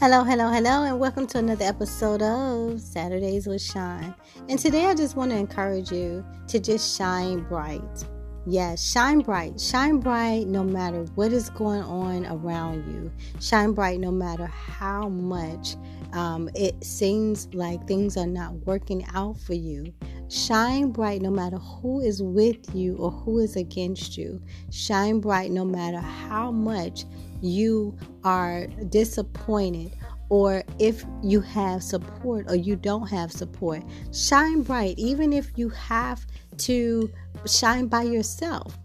Hello, hello, hello, and welcome to another episode of Saturdays with Shaun. And today I just want to encourage you to just shine bright. Yes, shine bright. Shine bright no matter what is going on around you. Shine bright no matter how much um, it seems like things are not working out for you. Shine bright no matter who is with you or who is against you. Shine bright no matter how much you are disappointed or if you have support or you don't have support. Shine bright even if you have to shine by yourself.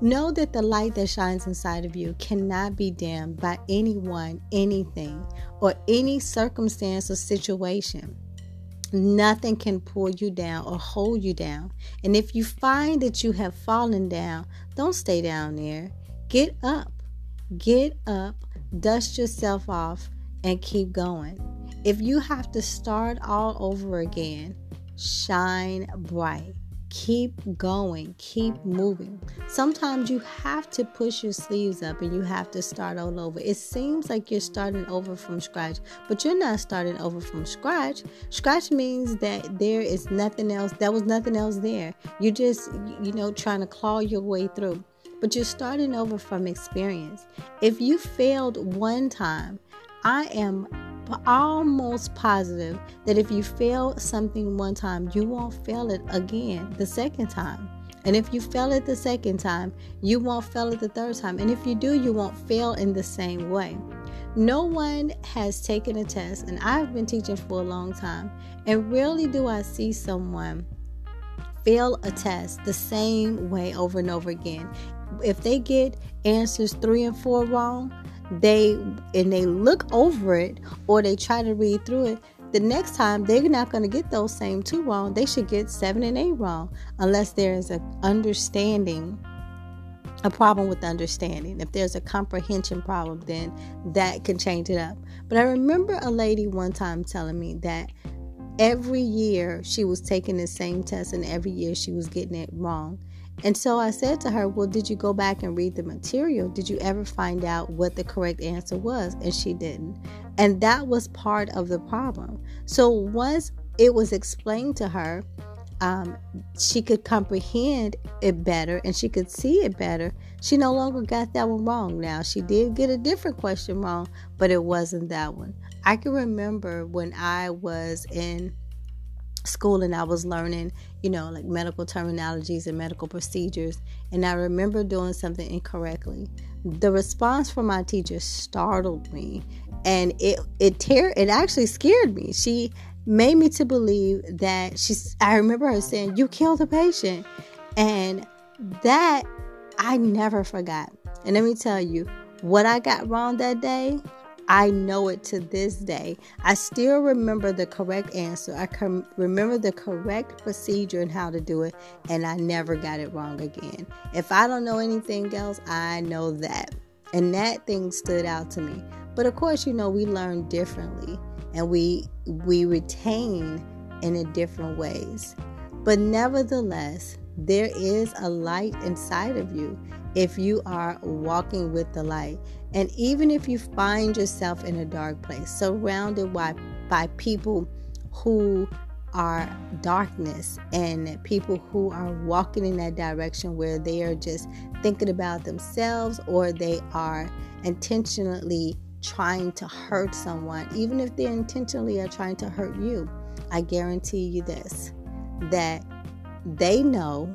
Know that the light that shines inside of you cannot be dimmed by anyone, anything, or any circumstance or situation. Nothing can pull you down or hold you down. And if you find that you have fallen down, don't stay down there. Get up. Get up, dust yourself off, and keep going. If you have to start all over again, shine bright. Keep going, keep moving. Sometimes you have to push your sleeves up and you have to start all over. It seems like you're starting over from scratch, but you're not starting over from scratch. Scratch means that there is nothing else, there was nothing else there. You're just, you know, trying to claw your way through, but you're starting over from experience. If you failed one time, I am almost positive that if you fail something one time, you won't fail it again the second time. And if you fail it the second time, you won't fail it the third time. And if you do, you won't fail in the same way. No one has taken a test, and I've been teaching for a long time, and rarely do I see someone fail a test the same way over and over again. If they get answers three and four wrong, they and they look over it or they try to read through it the next time they're not going to get those same two wrong. They should get seven and eight wrong unless there is an understanding a problem with understanding. If there's a comprehension problem then that can change it up. But i remember a lady one time telling me that every year she was taking the same test and every year she was getting it wrong and so I said to her, Well, did you go back and read the material? Did you ever find out what the correct answer was? And she didn't. And that was part of the problem. So once it was explained to her, um, she could comprehend it better and she could see it better. She no longer got that one wrong. Now, she did get a different question wrong, but it wasn't that one. I can remember when I was in school and I was learning, you know, like medical terminologies and medical procedures. And I remember doing something incorrectly. The response from my teacher startled me and it it tear it actually scared me. She made me to believe that she's I remember her saying, You killed a patient. And that I never forgot. And let me tell you, what I got wrong that day I know it to this day. I still remember the correct answer. I can remember the correct procedure and how to do it, and I never got it wrong again. If I don't know anything else, I know that. And that thing stood out to me. But of course, you know, we learn differently and we we retain in different ways. But nevertheless, there is a light inside of you if you are walking with the light. And even if you find yourself in a dark place, surrounded by, by people who are darkness and people who are walking in that direction where they are just thinking about themselves or they are intentionally trying to hurt someone, even if they intentionally are trying to hurt you, I guarantee you this that they know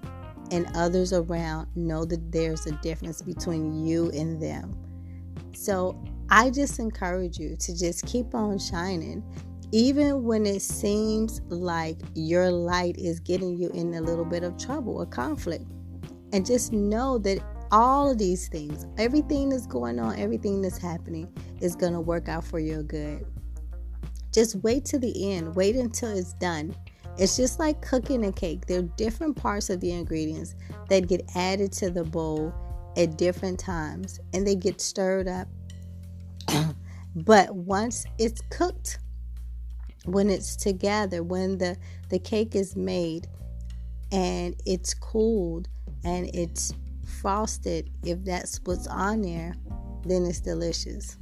and others around know that there's a difference between you and them. So I just encourage you to just keep on shining. Even when it seems like your light is getting you in a little bit of trouble or conflict. And just know that all of these things, everything that's going on, everything that's happening, is going to work out for your good. Just wait to the end, wait until it's done. It's just like cooking a cake. There are different parts of the ingredients that get added to the bowl at different times and they get stirred up. but once it's cooked, when it's together, when the, the cake is made and it's cooled and it's frosted, if that's what's on there, then it's delicious.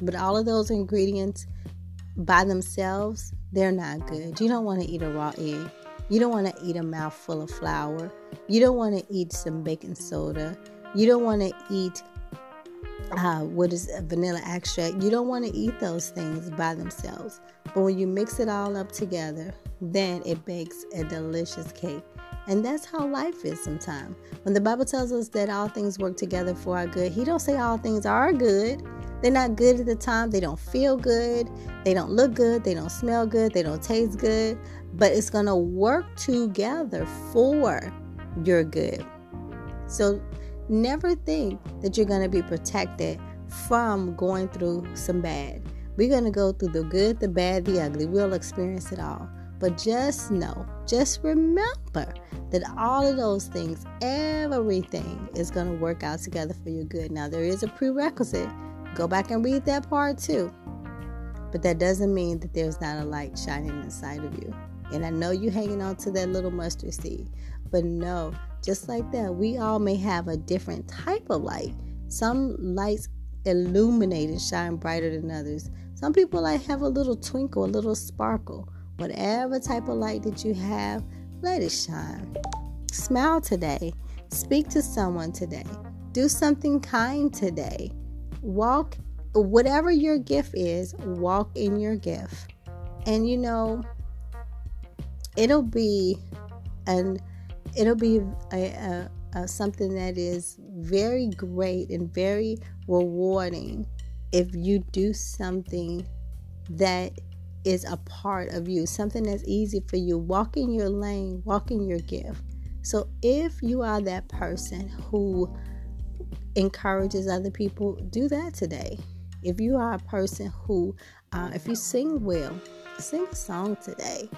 But all of those ingredients by themselves, they're not good. You don't want to eat a raw egg. You don't want to eat a mouthful of flour. You don't want to eat some baking soda. You don't want to eat uh, what is a vanilla extract. You don't want to eat those things by themselves. But when you mix it all up together, then it bakes a delicious cake. And that's how life is sometimes. When the Bible tells us that all things work together for our good, he don't say all things are good. They're not good at the time. They don't feel good. They don't look good. They don't smell good. They don't taste good. But it's going to work together for your good. So never think that you're going to be protected from going through some bad. We're going to go through the good, the bad, the ugly. We'll experience it all. But just know, just remember that all of those things, everything is going to work out together for your good. Now, there is a prerequisite. Go back and read that part too. But that doesn't mean that there's not a light shining inside of you. And I know you're hanging on to that little mustard seed. But no, just like that, we all may have a different type of light. Some lights illuminate and shine brighter than others. Some people like have a little twinkle, a little sparkle. Whatever type of light that you have, let it shine. Smile today. Speak to someone today. Do something kind today. Walk, whatever your gift is, walk in your gift. And you know, it'll be an it'll be a, a, a, something that is very great and very rewarding if you do something that is a part of you, something that's easy for you. Walk in your lane, walk in your gift. So if you are that person who encourages other people, do that today. If you are a person who, uh, if you sing well, sing a song today.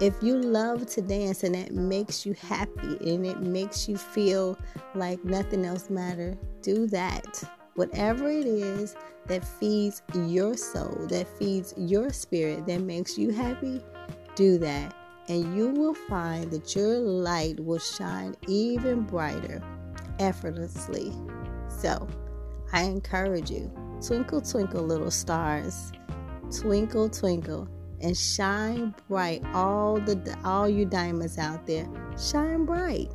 If you love to dance and that makes you happy and it makes you feel like nothing else matters, do that. Whatever it is that feeds your soul, that feeds your spirit, that makes you happy, do that. And you will find that your light will shine even brighter effortlessly. So, I encourage you twinkle, twinkle, little stars, twinkle, twinkle, and shine bright. All the all you diamonds out there, shine bright.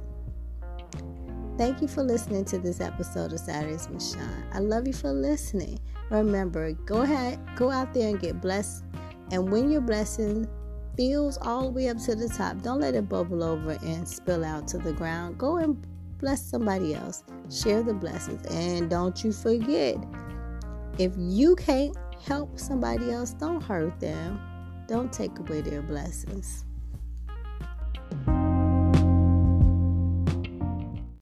Thank you for listening to this episode of Saturdays with. I love you for listening. Remember, go ahead, go out there and get blessed. And when your blessing fills all the way up to the top, don't let it bubble over and spill out to the ground. Go and bless somebody else. Share the blessings. And don't you forget, if you can't help somebody else, don't hurt them. Don't take away their blessings.